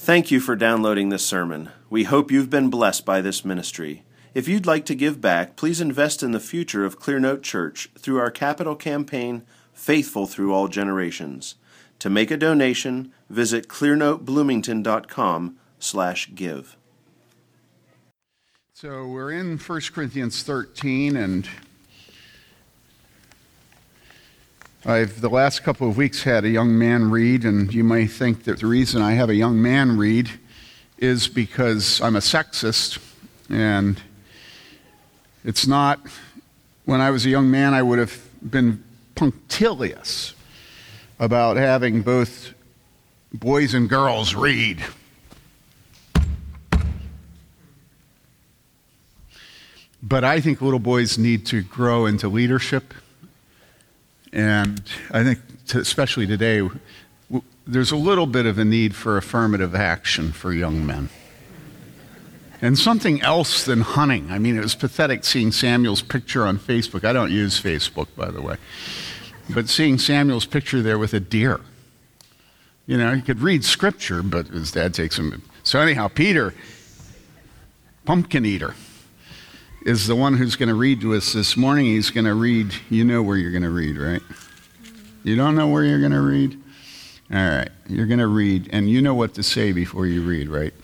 Thank you for downloading this sermon. We hope you've been blessed by this ministry. If you'd like to give back, please invest in the future of Clearnote Church through our capital campaign, Faithful Through All Generations. To make a donation, visit clearnotebloomington.com slash give. So we're in 1 Corinthians 13, and I've the last couple of weeks had a young man read, and you may think that the reason I have a young man read is because I'm a sexist, and it's not. When I was a young man, I would have been punctilious about having both boys and girls read. But I think little boys need to grow into leadership. And I think, to, especially today, w- there's a little bit of a need for affirmative action for young men. And something else than hunting. I mean, it was pathetic seeing Samuel's picture on Facebook. I don't use Facebook, by the way. But seeing Samuel's picture there with a deer. You know, he could read scripture, but his dad takes him. So, anyhow, Peter, pumpkin eater is the one who's going to read to us this morning. He's going to read, you know where you're going to read, right? You don't know where you're going to read? All right, you're going to read, and you know what to say before you read, right?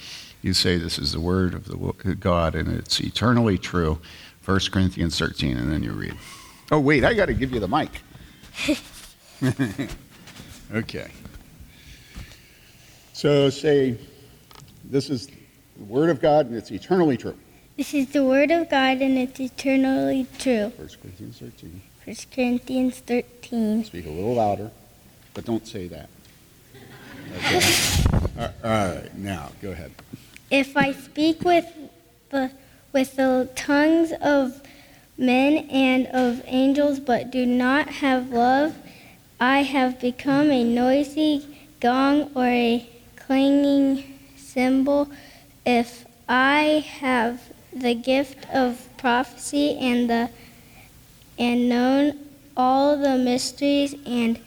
You say, This is the word of the God, and it's eternally true. 1 Corinthians 13, and then you read. Oh, wait, I got to give you the mic. okay. So say, This is the word of God, and it's eternally true. This is the word of God and it's eternally true. 1 Corinthians 13. 1 Corinthians 13. Speak a little louder, but don't say that. Okay. All right, now go ahead. If I speak with the with the tongues of men and of angels but do not have love, I have become a noisy gong or a clanging cymbal. If I have the gift of prophecy and the and known all the mysteries and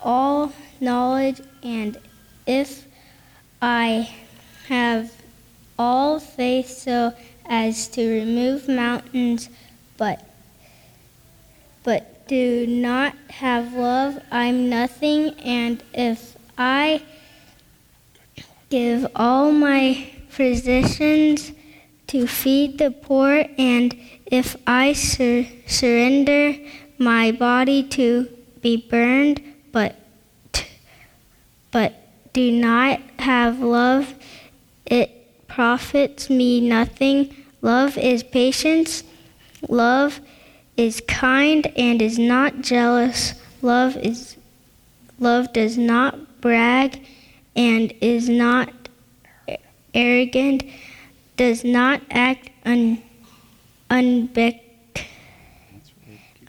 all knowledge and if I have all faith so as to remove mountains but but do not have love I'm nothing and if I give all my physicians to feed the poor, and if I sur- surrender my body to be burned, but but do not have love, it profits me nothing. Love is patience. Love is kind and is not jealous. Love is love does not brag and is not arrogant does not act un, unbeck,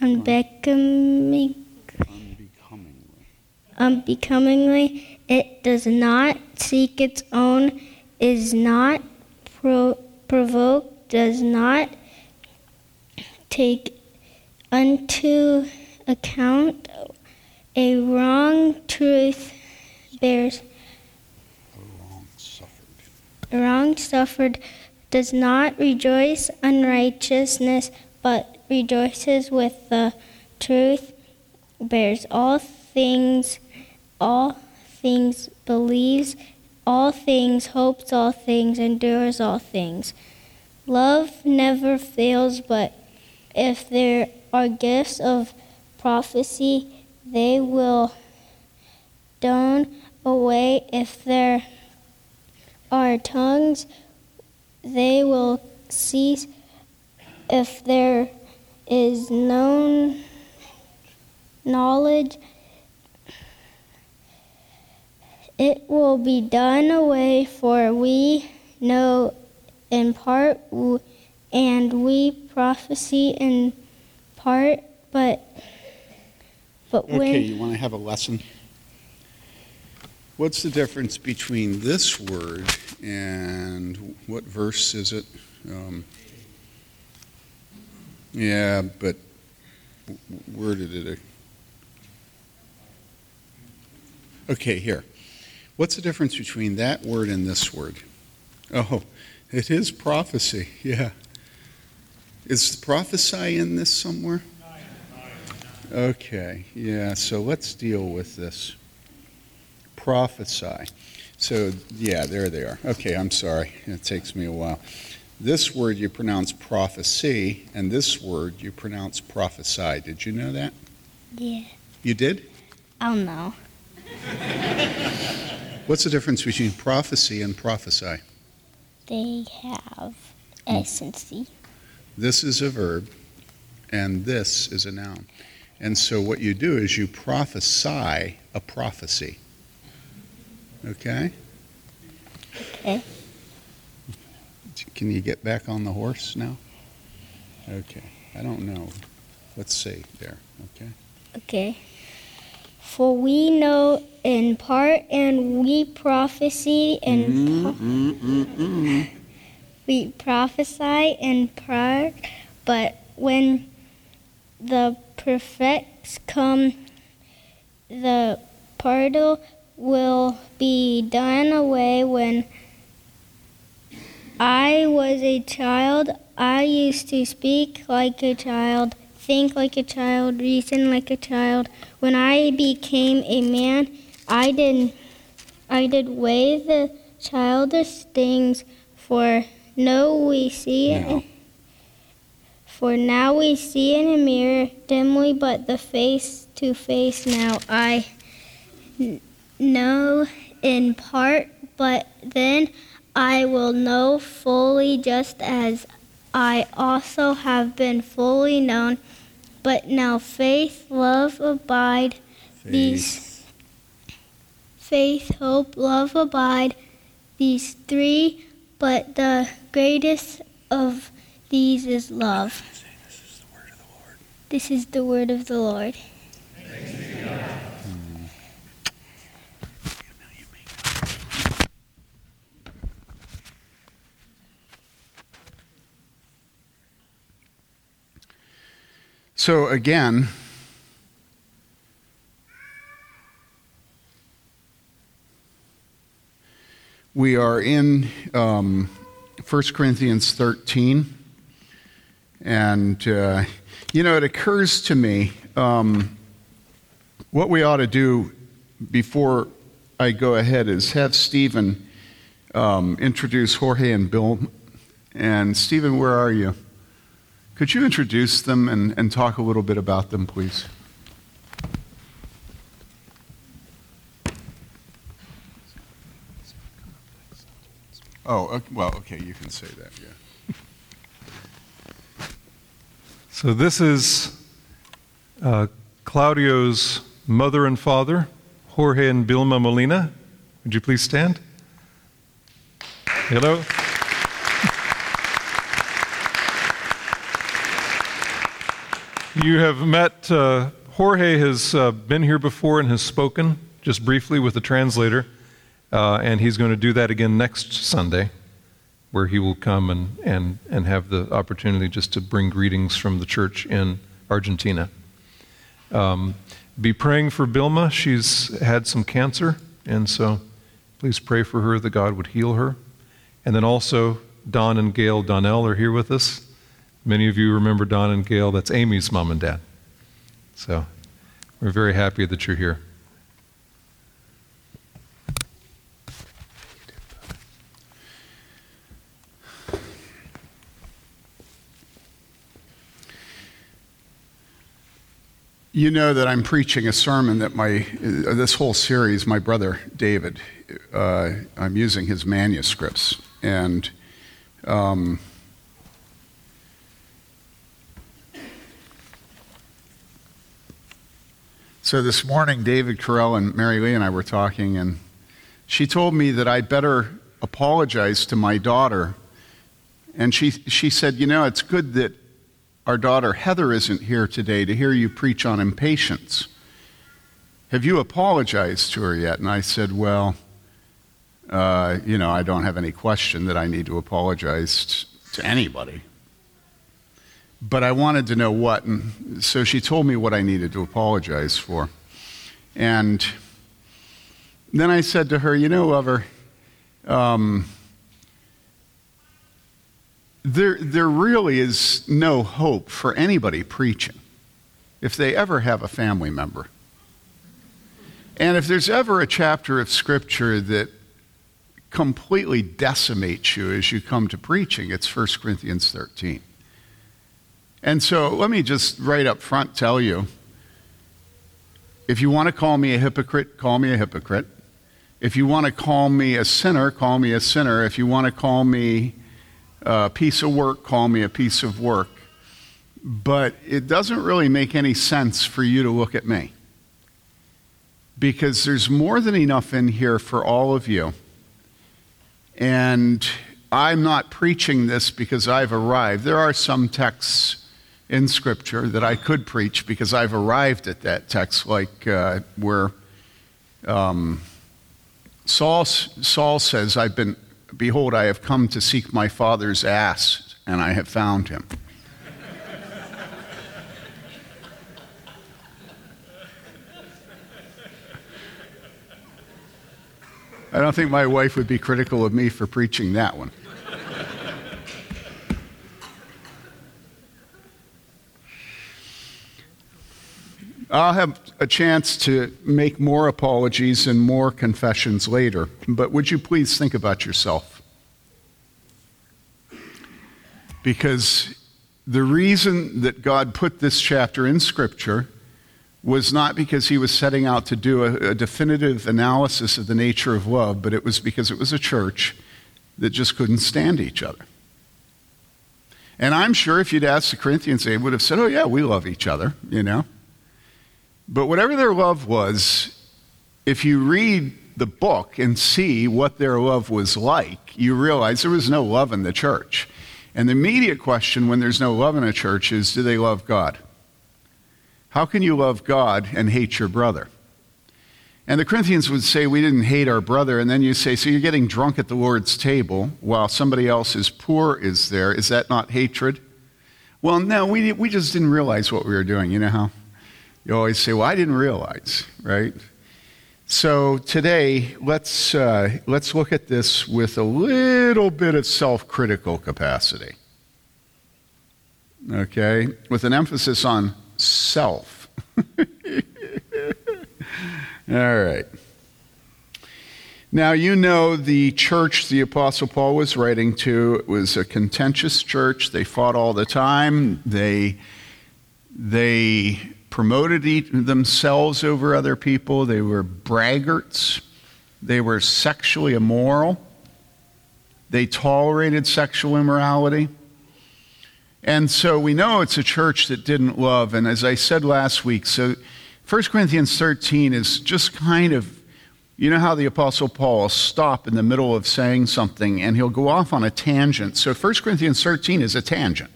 unbecoming, unbecomingly. It does not seek its own, is not pro, provoked, does not take unto account a wrong truth bears wrong suffered does not rejoice unrighteousness, but rejoices with the truth, bears all things, all things believes, all things hopes, all things endures, all things. Love never fails, but if there are gifts of prophecy, they will done away. If there our tongues, they will cease if there is known knowledge. It will be done away, for we know in part and we prophesy in part, but but when Okay, you want to have a lesson? What's the difference between this word and what verse is it? Um, yeah, but where did it? Okay, here. What's the difference between that word and this word? Oh, it is prophecy, yeah. Is the prophesy in this somewhere? Okay, yeah, so let's deal with this. Prophesy. So, yeah, there they are. Okay, I'm sorry. It takes me a while. This word you pronounce prophecy, and this word you pronounce prophesy. Did you know that? Yeah. You did? Oh no. What's the difference between prophecy and prophesy? They have hmm. essency. This is a verb, and this is a noun. And so what you do is you prophesy a prophecy. Okay? Okay. Can you get back on the horse now? Okay. I don't know. Let's see there. Okay. Okay. For we know in part, and we prophesy in mm-hmm. part. Mm-hmm. We prophesy in part, but when the prophets come, the partle will be done away. When I was a child, I used to speak like a child, think like a child, reason like a child. When I became a man, I did I did weigh the childish things for no we see it for now we see in a mirror dimly but the face to face now I know in part but then I will know fully just as I also have been fully known but now faith love abide these faith, hope, love abide, these three, but the greatest of these is love. This is the word of the Lord. So again, we are in um, 1 Corinthians 13. And, uh, you know, it occurs to me um, what we ought to do before I go ahead is have Stephen um, introduce Jorge and Bill. And, Stephen, where are you? Could you introduce them and, and talk a little bit about them, please? Oh, ok- well, okay, you can say that, yeah. So this is uh, Claudio's mother and father, Jorge and Bilma Molina. Would you please stand? Hello. You have met, uh, Jorge has uh, been here before and has spoken just briefly with the translator, uh, and he's going to do that again next Sunday where he will come and, and, and have the opportunity just to bring greetings from the church in Argentina. Um, be praying for Bilma. She's had some cancer, and so please pray for her that God would heal her. And then also, Don and Gail Donnell are here with us. Many of you remember Don and Gail. That's Amy's mom and dad. So we're very happy that you're here. You know that I'm preaching a sermon that my, uh, this whole series, my brother David, uh, I'm using his manuscripts. And um, so this morning, David Carell and Mary Lee and I were talking, and she told me that I better apologize to my daughter. And she, she said, You know, it's good that our daughter Heather isn't here today to hear you preach on impatience. Have you apologized to her yet? And I said, Well, uh, you know, I don't have any question that I need to apologize to anybody. But I wanted to know what. And so she told me what I needed to apologize for. And then I said to her, You know, lover, um, there, there really is no hope for anybody preaching if they ever have a family member. And if there's ever a chapter of Scripture that completely decimates you as you come to preaching, it's 1 Corinthians 13. And so let me just right up front tell you if you want to call me a hypocrite, call me a hypocrite. If you want to call me a sinner, call me a sinner. If you want to call me a piece of work, call me a piece of work. But it doesn't really make any sense for you to look at me because there's more than enough in here for all of you. And I'm not preaching this because I've arrived. There are some texts in Scripture that I could preach because I've arrived at that text, like uh, where um, Saul, Saul says, I've been, Behold, I have come to seek my father's ass, and I have found him. I don't think my wife would be critical of me for preaching that one. I'll have a chance to make more apologies and more confessions later, but would you please think about yourself? Because the reason that God put this chapter in Scripture was not because he was setting out to do a, a, definitive analysis of the nature of love, but it was because it was a church that just couldn't stand each other. And I'm sure if you'd asked the Corinthians, they would have said, Oh, yeah, we love each other, you know. But whatever their love was, if you read the book and see what their love was like, you realize there was no love in the church. And the immediate question when there's no love in a church is do they love God? How can you love God and hate your brother? And the Corinthians would say, We didn't hate our brother. And then you say, So you're getting drunk at the Lord's table while somebody else is poor is there. Is that not hatred? Well, no, we, we just didn't realize what we were doing. You know how? You always say, Well, I didn't realize, right? So today, let's, uh, let's look at this with a little bit of self critical capacity. Okay? With an emphasis on self. All right. Now, you know the church the Apostle Paul was writing to. It was a contentious church. They fought all the time. They, they promoted themselves over other people. They were braggarts. They were sexually immoral. They tolerated sexual immorality. And so we know it's a church that didn't love. And as I said last week, so 1 Corinthians 13 is just kind of, you know how the Apostle Paul will stop in the middle of saying something and he'll go off on a tangent. So 1 Corinthians 13 is a tangent.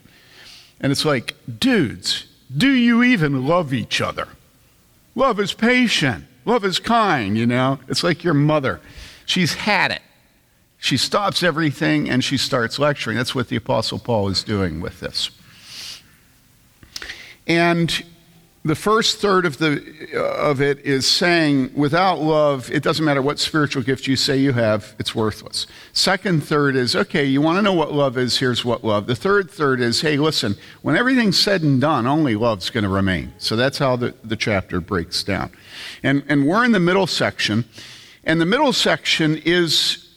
And it's like, dudes, do you even love each other? Love is patient. Love is kind, you know? It's like your mother. She's had it. She stops everything and she starts lecturing. That's what the Apostle Paul is doing with this. And the first third of, the, of it is saying, without love, it doesn't matter what spiritual gift you say you have, it's worthless. Second third is, okay, you want to know what love is, here's what love. The third third is, hey, listen, when everything's said and done, only love's going to remain. So that's how the, the chapter breaks down. And, and we're in the middle section, and the middle section is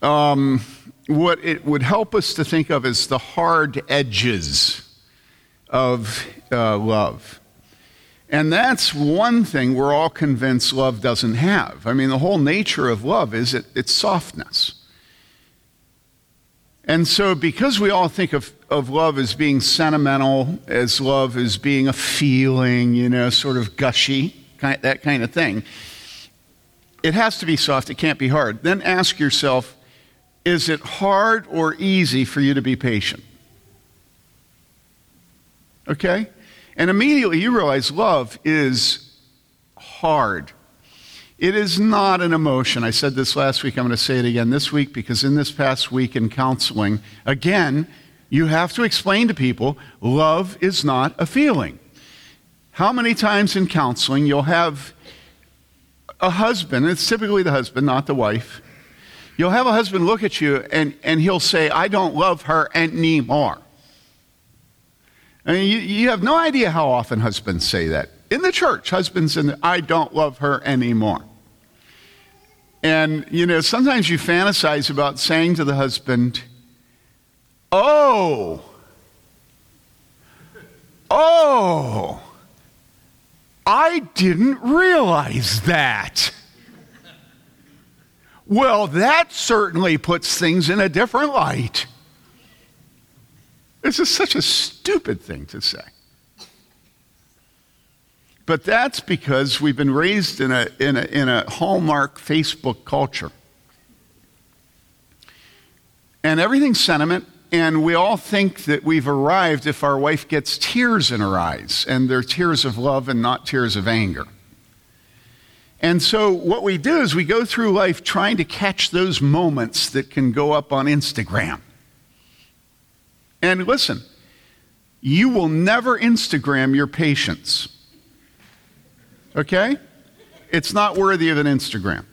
um, what it would help us to think of as the hard edges of uh, love. And that's one thing we're all convinced love doesn't have. I mean, the whole nature of love is it, its softness. And so, because we all think of, of love as being sentimental, as love as being a feeling, you know, sort of gushy, kind, that kind of thing, it has to be soft. It can't be hard. Then ask yourself is it hard or easy for you to be patient? Okay? And immediately you realize love is hard. It is not an emotion. I said this last week. I'm going to say it again this week because in this past week in counseling, again, you have to explain to people love is not a feeling. How many times in counseling you'll have a husband, it's typically the husband, not the wife. You'll have a husband look at you and, and he'll say, I don't love her anymore. I mean, you, you have no idea how often husbands say that. In the church, husbands and I don't love her anymore. And, you know, sometimes you fantasize about saying to the husband, Oh, oh, I didn't realize that. Well, that certainly puts things in a different light. This is such a stupid thing to say. But that's because we've been raised in a, in a, in a hallmark Facebook culture. And everything's sentiment, and we all think that we've arrived if our wife gets tears in her eyes, and they're tears of love and not tears of anger. And so, what we do is we go through life trying to catch those moments that can go up on Instagram. And listen, you will never Instagram your patience. Okay? It's not worthy of an Instagram.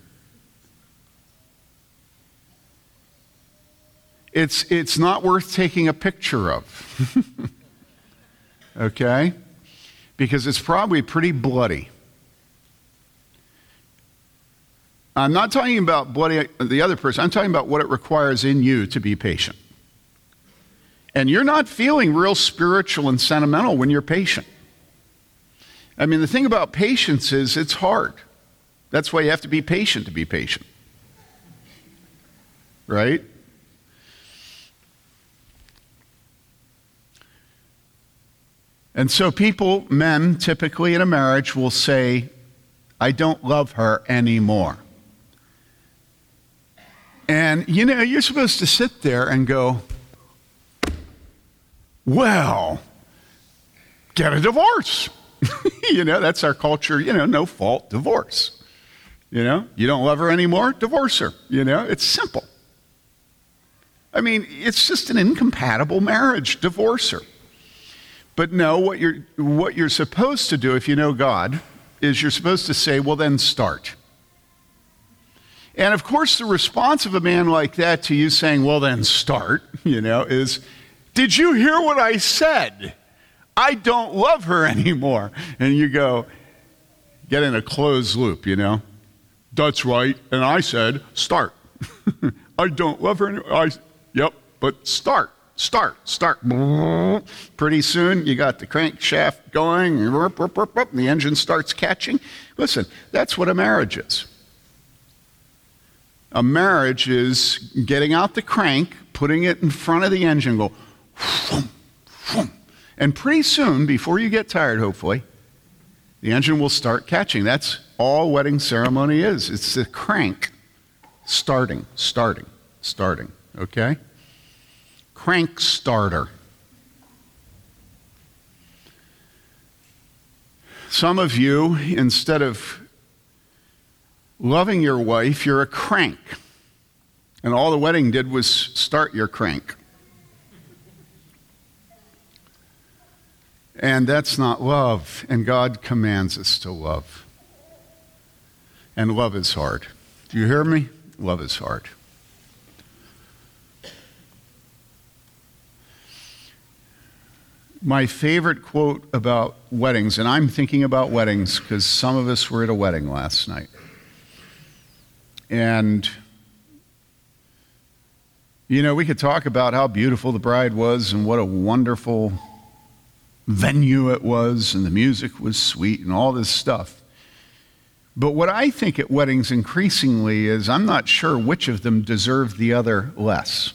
It's, it's not worth taking a picture of. okay? Because it's probably pretty bloody. I'm not talking about bloody the other person. I'm talking about what it requires in you to be patient. And you're not feeling real spiritual and sentimental when you're patient. I mean, the thing about patience is it's hard. That's why you have to be patient to be patient. Right? And so people, men typically in a marriage, will say, I don't love her anymore. And you know, you're supposed to sit there and go, well, get a divorce. you know, that's our culture, you know, no fault divorce. You know, you don't love her anymore, divorce her. You know, it's simple. I mean, it's just an incompatible marriage, divorce her. But no, what you're, what you're supposed to do if you know God is you're supposed to say, well, then start. And of course, the response of a man like that to you saying, well, then start, you know, is, did you hear what I said? I don't love her anymore. And you go, get in a closed loop, you know. That's right. And I said, start. I don't love her anymore. I, yep, but start, start, start. Pretty soon you got the crankshaft going, and the engine starts catching. Listen, that's what a marriage is. A marriage is getting out the crank, putting it in front of the engine, go. And pretty soon, before you get tired, hopefully, the engine will start catching. That's all wedding ceremony is. It's the crank starting, starting, starting. Okay? Crank starter. Some of you, instead of loving your wife, you're a crank. And all the wedding did was start your crank. And that's not love. And God commands us to love. And love is hard. Do you hear me? Love is hard. My favorite quote about weddings, and I'm thinking about weddings because some of us were at a wedding last night. And, you know, we could talk about how beautiful the bride was and what a wonderful venue it was, and the music was sweet and all this stuff. But what I think at weddings increasingly is I'm not sure which of them deserve the other less.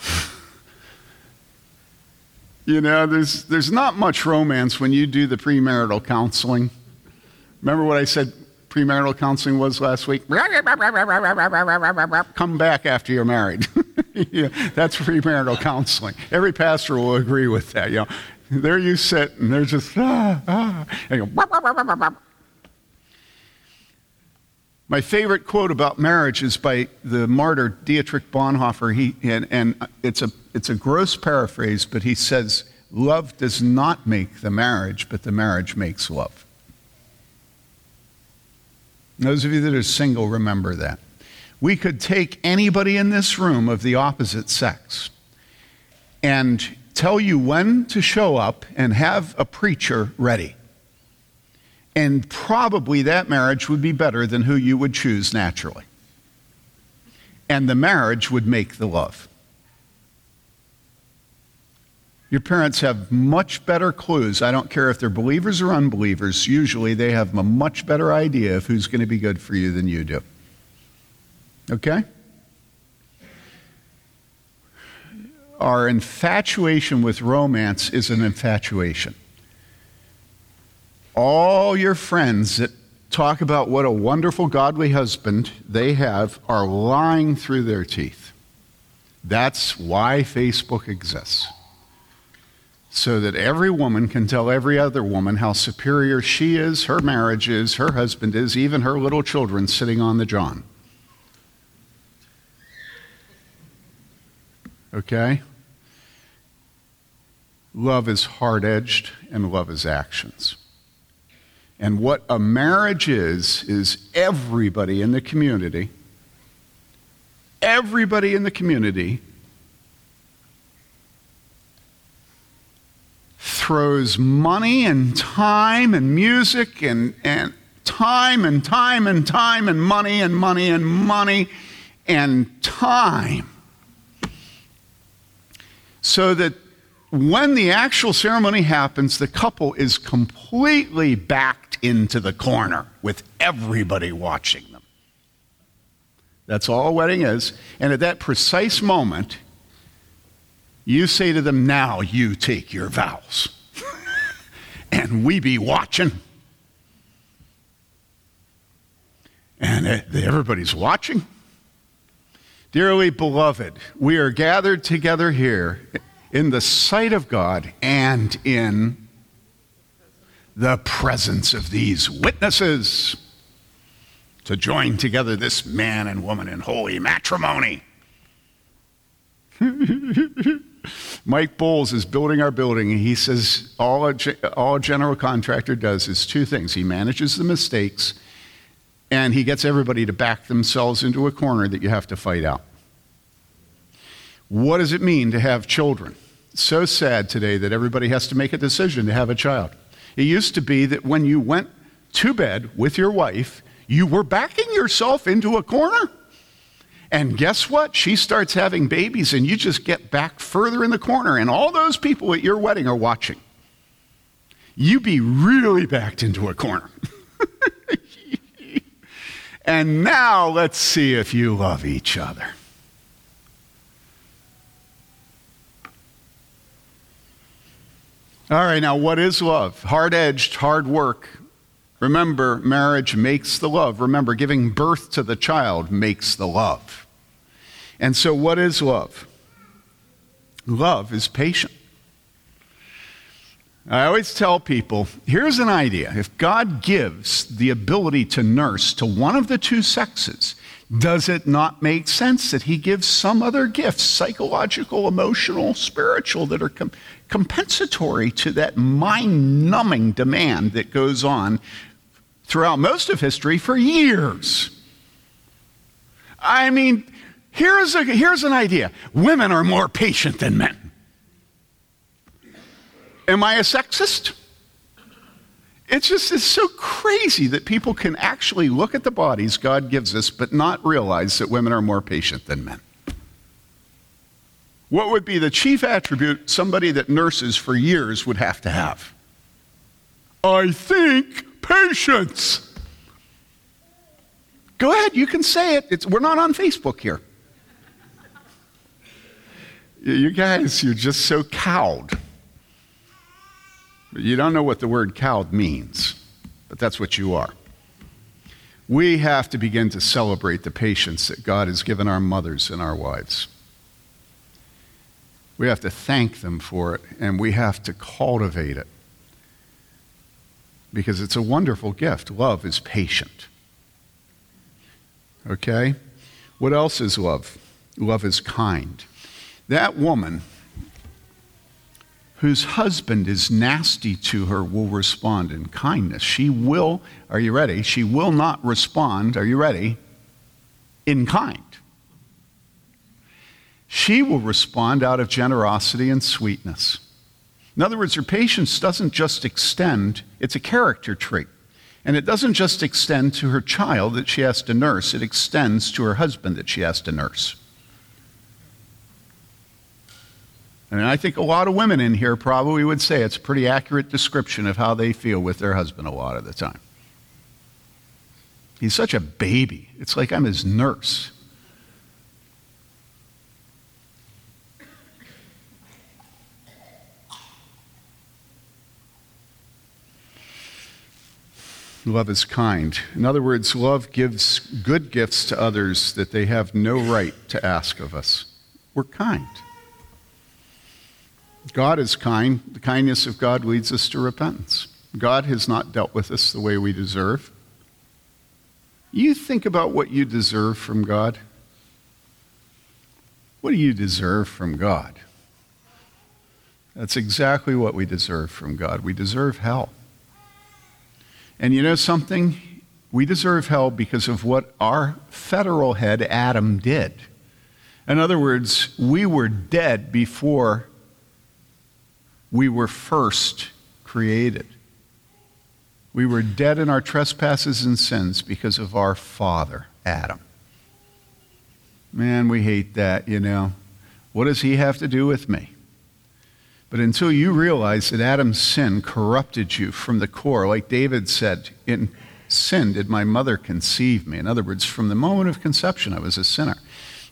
you know, there's, there's not much romance when you do the premarital counseling. Remember what I said premarital counseling was last week? Come back after you're married. yeah, that's premarital counseling. Every pastor will agree with that. You know, there you sit, and they're just ah, ah, and you go, My favorite quote about marriage is by the martyr Dietrich Bonhoeffer. He, and, and it's, a, it's a gross paraphrase, but he says, Love does not make the marriage, but the marriage makes love. Those of you that are single, remember that. We could take anybody in this room of the opposite sex and tell you when to show up and have a preacher ready. And probably that marriage would be better than who you would choose naturally. And the marriage would make the love. Your parents have much better clues. I don't care if they're believers or unbelievers. Usually they have a much better idea of who's going to be good for you than you do. Okay? Our infatuation with romance is an infatuation. All your friends that talk about what a wonderful, godly husband they have are lying through their teeth. That's why Facebook exists. So that every woman can tell every other woman how superior she is, her marriage is, her husband is, even her little children sitting on the John. Okay? Love is hard edged and love is actions. And what a marriage is, is everybody in the community, everybody in the community throws money and time and music and, and time and time and time and money and money and money and time so that when the actual ceremony happens, the couple is completely backed into the corner with everybody watching them. That's all a wedding is. And at that precise moment, you say to them, Now you take your vows. and we be watching. And everybody's watching. Dearly beloved, we are gathered together here in the sight of God and in the presence of these witnesses to join together this man and woman in holy matrimony. Mike Bowles is building our building, and he says all a, all a general contractor does is two things he manages the mistakes and he gets everybody to back themselves into a corner that you have to fight out. What does it mean to have children? So sad today that everybody has to make a decision to have a child. It used to be that when you went to bed with your wife, you were backing yourself into a corner. And guess what? She starts having babies, and you just get back further in the corner, and all those people at your wedding are watching. You be really backed into a corner. And now let's see if you love each other. All right, now what is love? Hard edged, hard work. Remember, marriage makes the love. Remember, giving birth to the child makes the love. And so, what is love? Love is patient. I always tell people here's an idea. If God gives the ability to nurse to one of the two sexes, does it not make sense that He gives some other gifts, psychological, emotional, spiritual, that are com- compensatory to that mind numbing demand that goes on throughout most of history for years? I mean, here's, a, here's an idea women are more patient than men. Am I a sexist? It's just it's so crazy that people can actually look at the bodies God gives us but not realize that women are more patient than men. What would be the chief attribute somebody that nurses for years would have to have? I think patience. Go ahead, you can say it. It's, we're not on Facebook here. You guys, you're just so cowed. You don't know what the word cowed means, but that's what you are. We have to begin to celebrate the patience that God has given our mothers and our wives. We have to thank them for it, and we have to cultivate it because it's a wonderful gift. Love is patient. Okay? What else is love? Love is kind. That woman whose husband is nasty to her will respond in kindness. She will, are you ready? She will not respond, are you ready? In kind. She will respond out of generosity and sweetness. In other words, her patience doesn't just extend, it's a character trait. And it doesn't just extend to her child that she has to nurse, it extends to her husband that she has to nurse. And I think a lot of women in here probably would say it's a pretty accurate description of how they feel with their husband a lot of the time. He's such a baby. It's like I'm his nurse. Love is kind. In other words, love gives good gifts to others that they have no right to ask of us. We're kind. God is kind. The kindness of God leads us to repentance. God has not dealt with us the way we deserve. You think about what you deserve from God. What do you deserve from God? That's exactly what we deserve from God. We deserve hell. And you know something? We deserve hell because of what our federal head, Adam, did. In other words, we were dead before we were first created. We were dead in our trespasses and sins because of our father, Adam. Man, we hate that, you know. What does he have to do with me? But until you realize that Adam's sin corrupted you from the core, like David said, in sin did my mother conceive me. In other words, from the moment of conception, I was a sinner.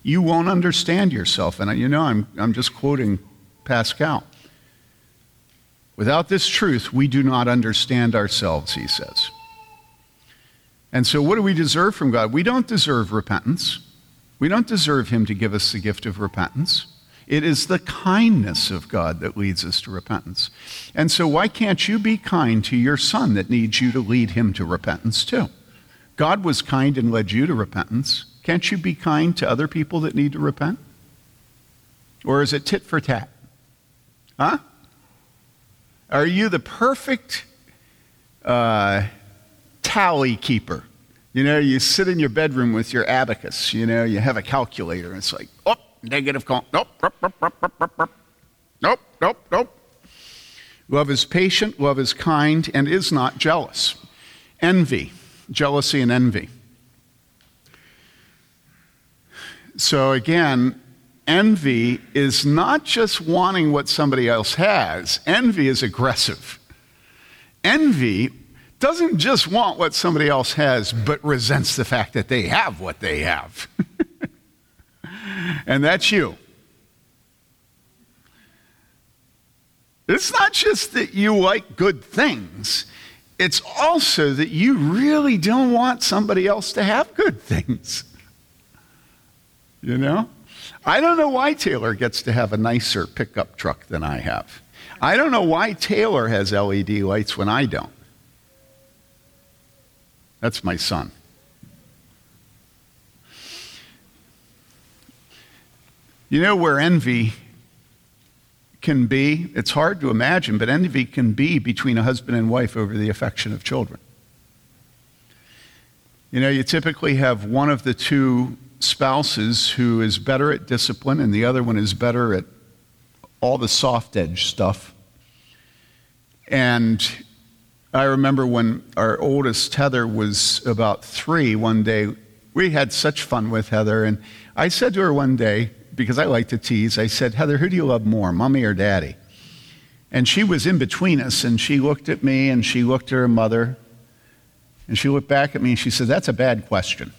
You won't understand yourself. And you know, I'm, I'm just quoting Pascal. Without this truth, we do not understand ourselves, he says. And so, what do we deserve from God? We don't deserve repentance. We don't deserve Him to give us the gift of repentance. It is the kindness of God that leads us to repentance. And so, why can't you be kind to your son that needs you to lead him to repentance too? God was kind and led you to repentance. Can't you be kind to other people that need to repent? Or is it tit for tat? Huh? Are you the perfect uh, tally keeper? You know, you sit in your bedroom with your abacus, you know, you have a calculator, and it's like, oh, negative count. Nope, nope, nope, nope, nope. Love is patient, love is kind, and is not jealous. Envy, jealousy and envy. So again, envy is not just wanting what somebody else has, envy is aggressive. Envy doesn't just want what somebody else has, but resents the fact that they have what they have. and that's you. It's not just that you like good things, it's also that you really don't want somebody else to have good things. You know? I don't know why Taylor gets to have a nicer pickup truck than I have. I don't know why Taylor has LED lights when I don't. That's my son. You know where envy can be? It's hard to imagine, but envy can be between a husband and wife over the affection of children. You know, you typically have one of the two spouses who is better at discipline and the other one is better at all the soft edge stuff. And I remember when our oldest Heather was about three, one day, we had such fun with Heather. And I said to her one day, because I like to tease, I said, Heather, who do you love more, mommy or daddy? And she was in between us, and she looked at me and she looked at her mother, and she looked back at me and she said, That's a bad question.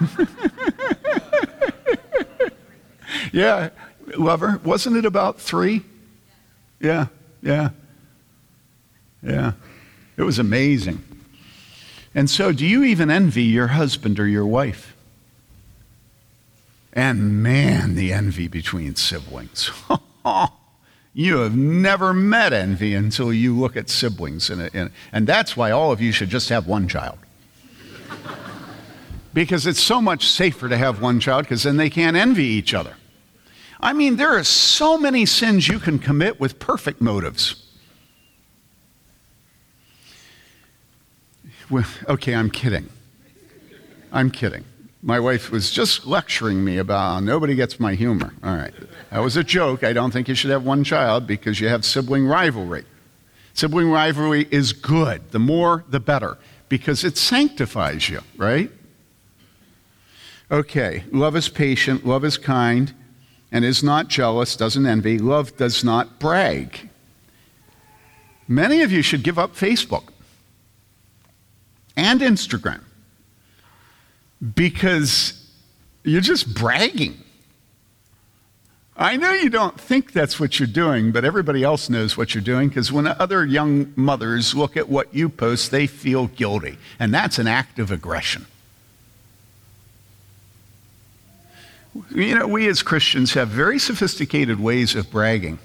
yeah, lover. Wasn't it about three? Yeah, yeah, yeah. It was amazing. And so, do you even envy your husband or your wife? And man, the envy between siblings. you have never met envy until you look at siblings. In a, in, and that's why all of you should just have one child. because it's so much safer to have one child because then they can't envy each other. I mean, there are so many sins you can commit with perfect motives. Okay, I'm kidding. I'm kidding. My wife was just lecturing me about nobody gets my humor. All right. That was a joke. I don't think you should have one child because you have sibling rivalry. Sibling rivalry is good. The more, the better because it sanctifies you, right? Okay. Love is patient, love is kind, and is not jealous, doesn't envy. Love does not brag. Many of you should give up Facebook and Instagram because you're just bragging. I know you don't think that's what you're doing, but everybody else knows what you're doing because when other young mothers look at what you post, they feel guilty. And that's an act of aggression. You know, we as Christians have very sophisticated ways of bragging.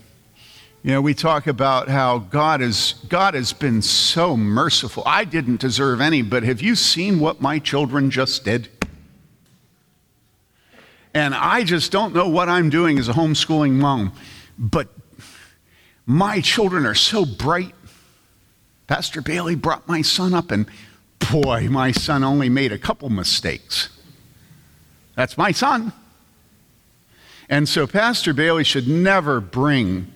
You know, we talk about how God, is, God has been so merciful. I didn't deserve any, but have you seen what my children just did? And I just don't know what I'm doing as a homeschooling mom, but my children are so bright. Pastor Bailey brought my son up, and boy, my son only made a couple mistakes. That's my son. And so, Pastor Bailey should never bring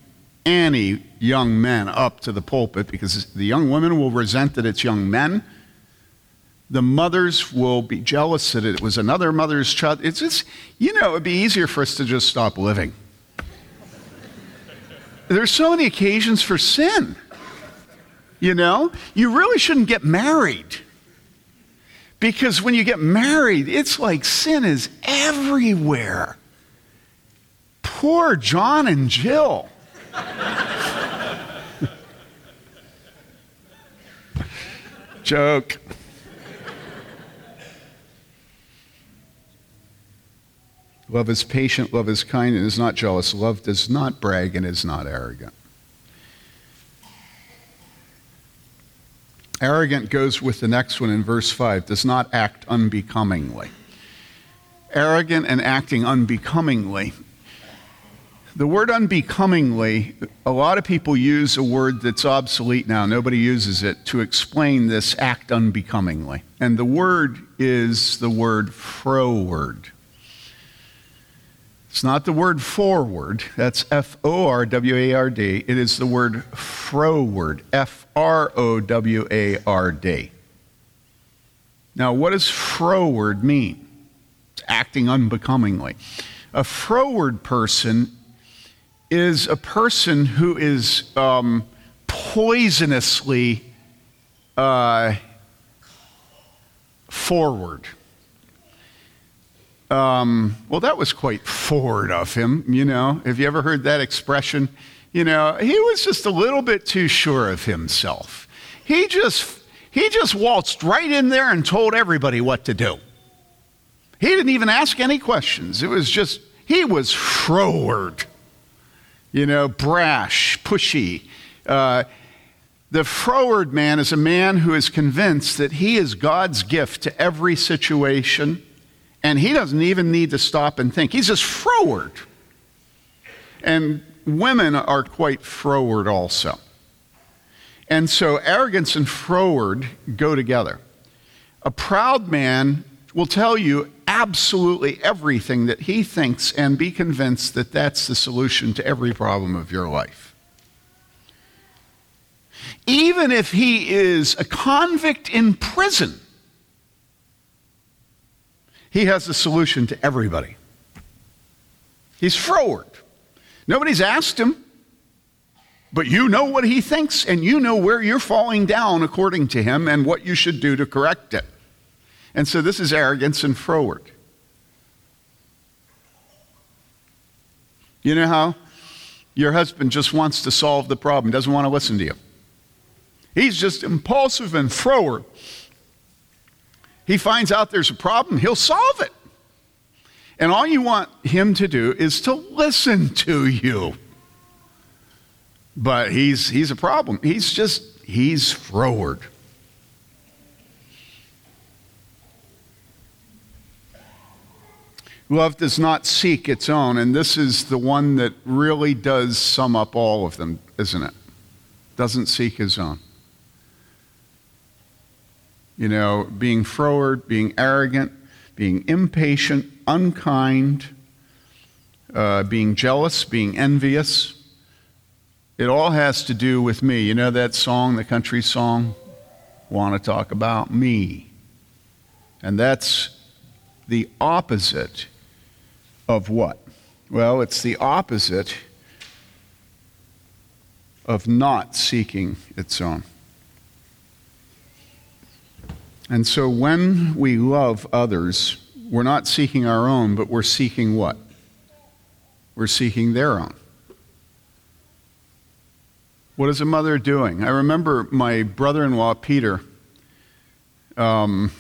any young men up to the pulpit because the young women will resent that it's young men. The mothers will be jealous that it was another mother's child. It's just, you know, it'd be easier for us to just stop living. There's so many occasions for sin. You know, you really shouldn't get married. Because when you get married, it's like sin is everywhere. Poor John and Jill. Joke. Love is patient, love is kind, and is not jealous. Love does not brag and is not arrogant. Arrogant goes with the next one in verse 5 does not act unbecomingly. Arrogant and acting unbecomingly the word unbecomingly, a lot of people use a word that's obsolete now. Nobody uses it to explain this act unbecomingly. And the word is the word froward. It's not the word forward, that's F O R W A R D. It is the word froward, F R O W A R D. Now, what does froward mean? It's acting unbecomingly. A froward person is a person who is um, poisonously uh, forward. Um, well, that was quite forward of him, you know. Have you ever heard that expression? You know, he was just a little bit too sure of himself. He just he just waltzed right in there and told everybody what to do. He didn't even ask any questions. It was just he was forward you know, brash, pushy. Uh, the froward man is a man who is convinced that he is God's gift to every situation, and he doesn't even need to stop and think. He's just froward. And women are quite froward also. And so arrogance and froward go together. A proud man will tell you absolutely everything that he thinks and be convinced that that's the solution to every problem of your life. Even if he is a convict in prison, he has the solution to everybody. He's froward. Nobody's asked him, but you know what he thinks, and you know where you're falling down according to him and what you should do to correct it. And so this is arrogance and froward. You know how your husband just wants to solve the problem, doesn't want to listen to you. He's just impulsive and froward. He finds out there's a problem, he'll solve it. And all you want him to do is to listen to you. But he's, he's a problem. He's just, he's froward. Love does not seek its own, and this is the one that really does sum up all of them, isn't it? Doesn't seek his own. You know, being froward, being arrogant, being impatient, unkind, uh, being jealous, being envious. It all has to do with me. You know that song, the country song? Want to talk about me. And that's the opposite of what? Well, it's the opposite of not seeking its own. And so when we love others, we're not seeking our own, but we're seeking what? We're seeking their own. What is a mother doing? I remember my brother in law, Peter, um,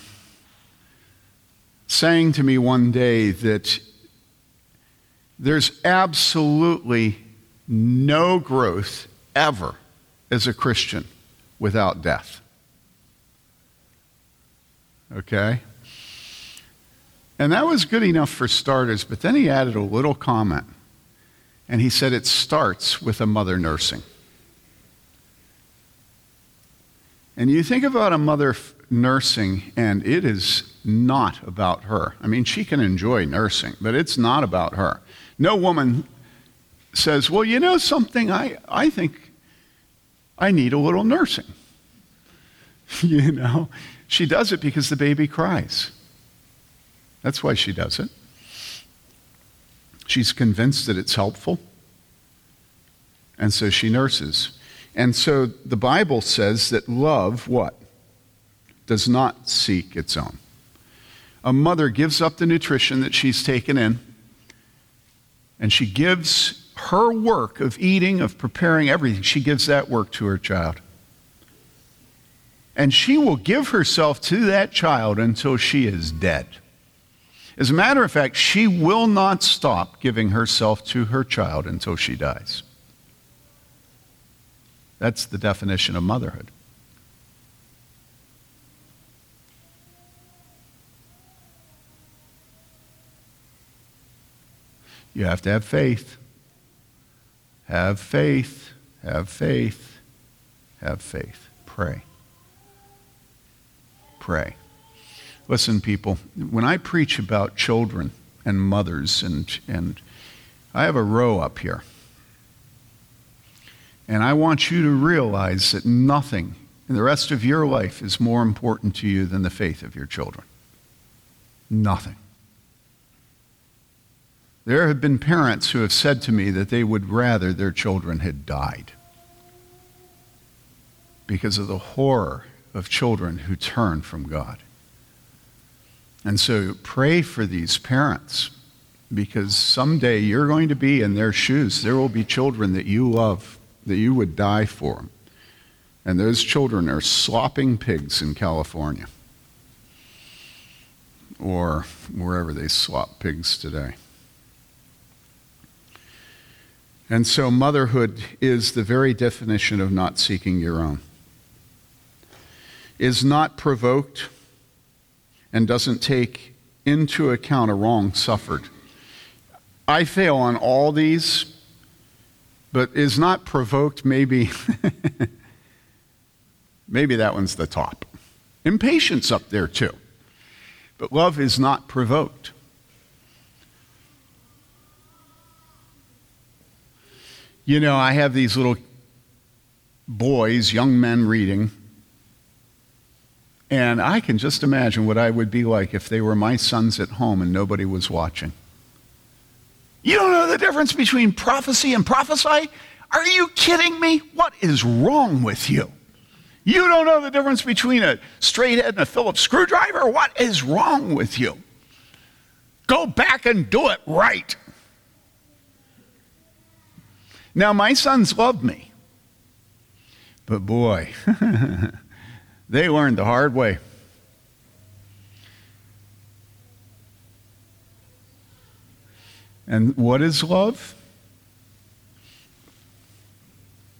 saying to me one day that there's absolutely no growth ever as a Christian without death. Okay? And that was good enough for starters, but then he added a little comment. And he said it starts with a mother nursing. And you think about a mother nursing, and it is not about her. I mean, she can enjoy nursing, but it's not about her. No woman says, Well, you know something, I, I think I need a little nursing. you know, she does it because the baby cries. That's why she does it. She's convinced that it's helpful, and so she nurses. And so the Bible says that love, what? Does not seek its own. A mother gives up the nutrition that she's taken in, and she gives her work of eating, of preparing everything, she gives that work to her child. And she will give herself to that child until she is dead. As a matter of fact, she will not stop giving herself to her child until she dies. That's the definition of motherhood. You have to have faith. Have faith. Have faith. Have faith. Pray. Pray. Listen, people, when I preach about children and mothers, and, and I have a row up here. And I want you to realize that nothing in the rest of your life is more important to you than the faith of your children. Nothing. There have been parents who have said to me that they would rather their children had died because of the horror of children who turn from God. And so pray for these parents because someday you're going to be in their shoes. There will be children that you love, that you would die for. And those children are slopping pigs in California or wherever they slop pigs today. And so, motherhood is the very definition of not seeking your own. Is not provoked and doesn't take into account a wrong suffered. I fail on all these, but is not provoked, maybe, maybe that one's the top. Impatience up there too. But love is not provoked. You know, I have these little boys, young men reading, and I can just imagine what I would be like if they were my sons at home and nobody was watching. You don't know the difference between prophecy and prophesy? Are you kidding me? What is wrong with you? You don't know the difference between a straight head and a Phillips screwdriver? What is wrong with you? Go back and do it right. Now, my sons love me, but boy, they learned the hard way. And what is love?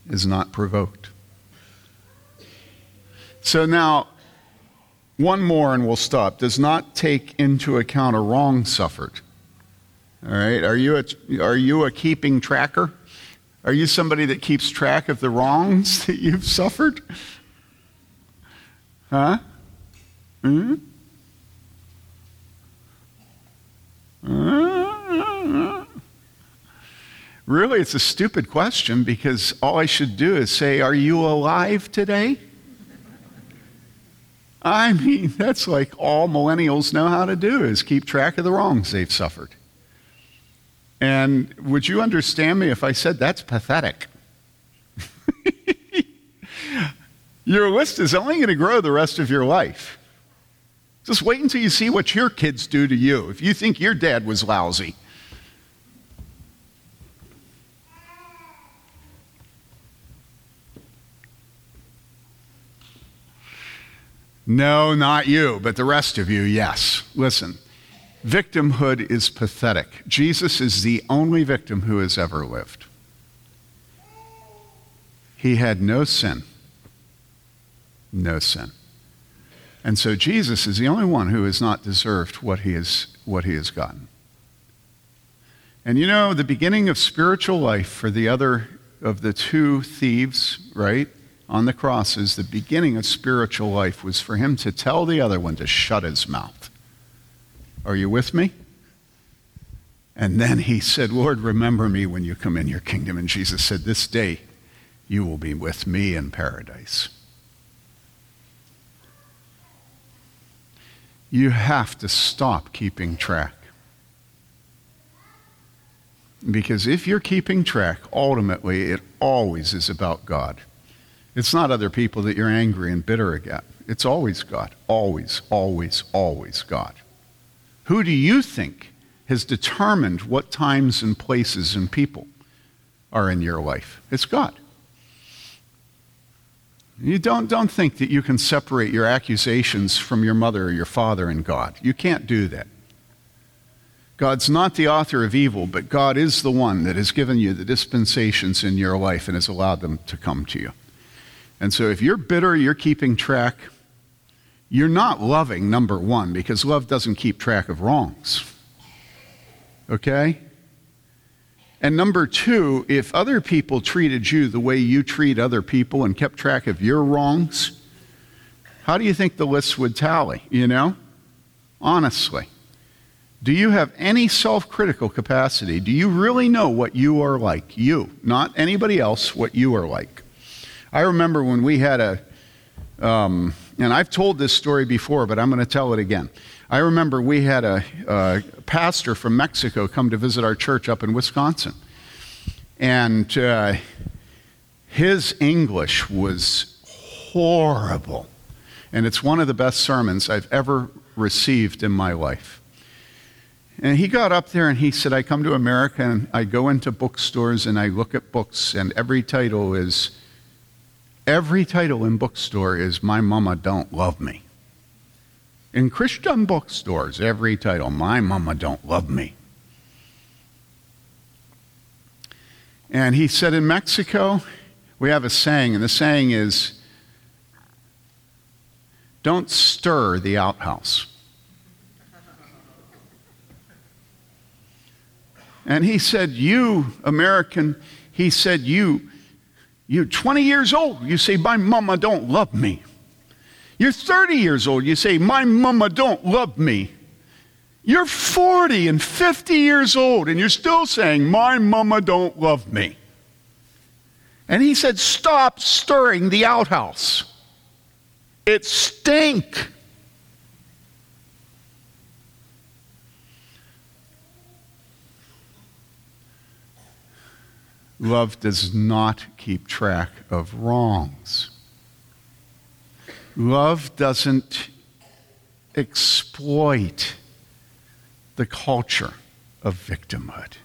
Is not provoked. So now, one more and we'll stop. Does not take into account a wrong suffered. All right? Are you a, are you a keeping tracker? Are you somebody that keeps track of the wrongs that you've suffered? Huh? Hmm? Really, it's a stupid question because all I should do is say, Are you alive today? I mean, that's like all millennials know how to do is keep track of the wrongs they've suffered. And would you understand me if I said that's pathetic? your list is only going to grow the rest of your life. Just wait until you see what your kids do to you if you think your dad was lousy. No, not you, but the rest of you, yes. Listen, victimhood is pathetic. Jesus is the only victim who has ever lived. He had no sin. No sin. And so Jesus is the only one who has not deserved what he, has, what he has gotten. And you know, the beginning of spiritual life for the other of the two thieves, right? on the cross is the beginning of spiritual life was for him to tell the other one to shut his mouth. Are you with me? And then he said, Lord, remember me when you come in your kingdom. And Jesus said, This day you will be with me in paradise. You have to stop keeping track. Because if you're keeping track, ultimately it always is about God. It's not other people that you're angry and bitter at. It's always God. Always, always, always God. Who do you think has determined what times and places and people are in your life? It's God. You don't, don't think that you can separate your accusations from your mother or your father and God. You can't do that. God's not the author of evil, but God is the one that has given you the dispensations in your life and has allowed them to come to you. And so if you're bitter, you're keeping track, you're not loving, number one, because love doesn't keep track of wrongs. Okay? And number two, if other people treated you the way you treat other people and kept track of your wrongs, how do you think the list would tally? You know? Honestly. Do you have any self critical capacity? Do you really know what you are like? You, not anybody else, what you are like. I remember when we had a, um, and I've told this story before, but I'm going to tell it again. I remember we had a, a, pastor from Mexico come to visit our church up in Wisconsin. And uh, his English was horrible. And it's one of the best sermons I've ever received in my life. And he got up there and he said, I come to America and I go into bookstores and I look at books, and every title is Every title in bookstore is My Mama Don't Love Me. In Christian bookstores, every title, My Mama Don't Love Me. And he said in Mexico, we have a saying, and the saying is, Don't stir the outhouse. And he said, You, American, he said, You you're 20 years old, you say, My mama don't love me. You're 30 years old, you say, My mama don't love me. You're 40 and 50 years old, and you're still saying, My mama don't love me. And he said, Stop stirring the outhouse. It stink. Love does not keep track of wrongs. Love doesn't exploit the culture of victimhood.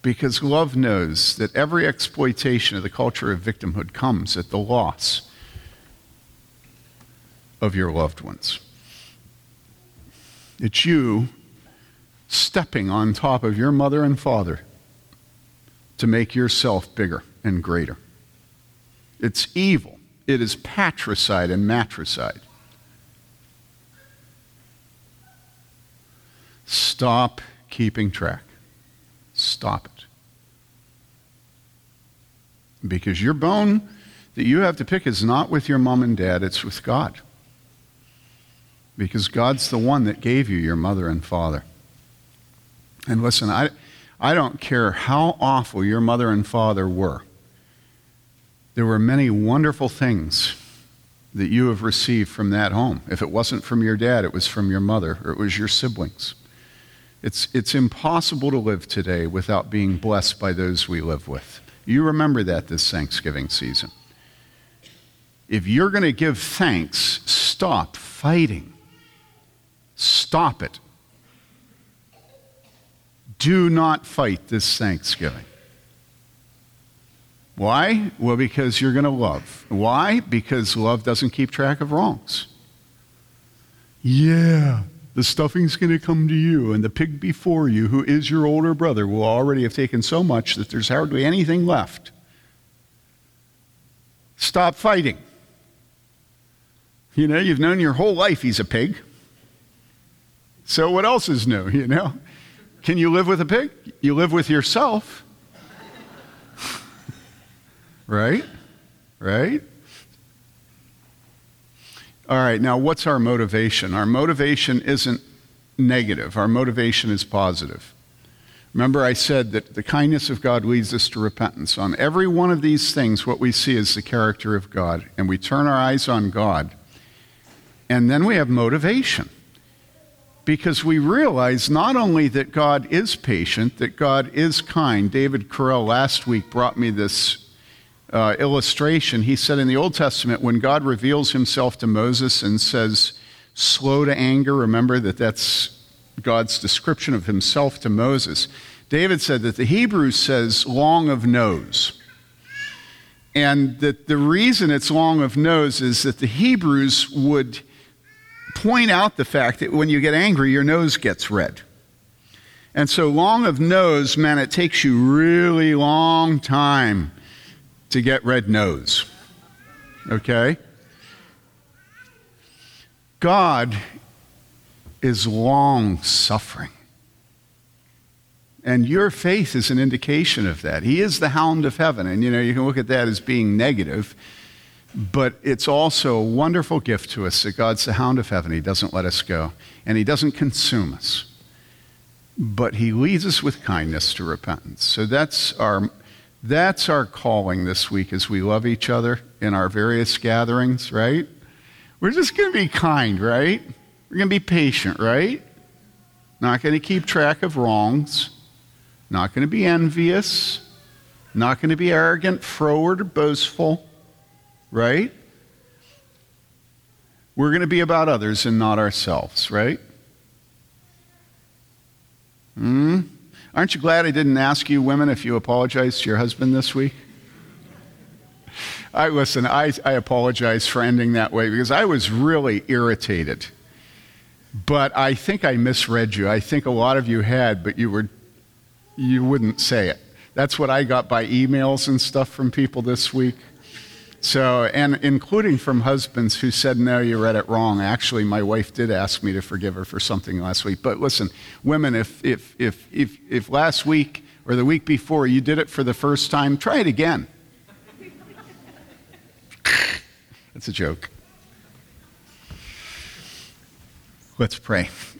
Because love knows that every exploitation of the culture of victimhood comes at the loss of your loved ones. It's you stepping on top of your mother and father to make yourself bigger and greater. It's evil. It is patricide and matricide. Stop keeping track. Stop it. Because your bone that you have to pick is not with your mom and dad, it's with God. Because God's the one that gave you your mother and father. And listen, I, I don't care how awful your mother and father were. There were many wonderful things that you have received from that home. If it wasn't from your dad, it was from your mother or it was your siblings. It's, it's impossible to live today without being blessed by those we live with. You remember that this Thanksgiving season. If you're going to give thanks, stop fighting. Stop it. Do not fight this Thanksgiving. Why? Well, because you're going to love. Why? Because love doesn't keep track of wrongs. Yeah, the stuffing's going to come to you, and the pig before you, who is your older brother, will already have taken so much that there's hardly anything left. Stop fighting. You know, you've known your whole life he's a pig. So what else is new, you know? Can you live with a pig? You live with yourself. right? Right? All right, now what's our motivation? Our motivation isn't negative, our motivation is positive. Remember, I said that the kindness of God leads us to repentance. On every one of these things, what we see is the character of God, and we turn our eyes on God, and then we have motivation. Because we realize not only that God is patient, that God is kind. David Carell last week brought me this uh, illustration. He said in the Old Testament, when God reveals himself to Moses and says, slow to anger, remember that that's God's description of himself to Moses. David said that the Hebrew says long of nose. And that the reason it's long of nose is that the Hebrews would point out the fact that when you get angry, your nose gets red. And so long of nose meant it takes you really long time to get red nose. Okay? God is long suffering. And your faith is an indication of that. He is the hound of heaven. And you know, you can look at that as being negative, but it's also a wonderful gift to us that God's the hound of heaven. He doesn't let us go, and He doesn't consume us, but He leads us with kindness to repentance. So that's our, that's our calling this week as we love each other in our various gatherings, right? We're just going to be kind, right? We're going to be patient, right? Not going to keep track of wrongs. Not going to be envious. Not going to be arrogant, froward, or boastful, right? We're going to be about others and not ourselves, right? Hmm? Aren't you glad I didn't ask you, women, if you apologized to your husband this week? I listen, I, I apologize for ending that way because I was really irritated. But I think I misread you. I think a lot of you had, but you were you wouldn't say it. That's what I got by emails and stuff from people this week. So, and including from husbands who said, No, you read it wrong. Actually, my wife did ask me to forgive her for something last week. But listen, women, if, if, if, if, if last week or the week before you did it for the first time, try it again. That's a joke. Let's pray.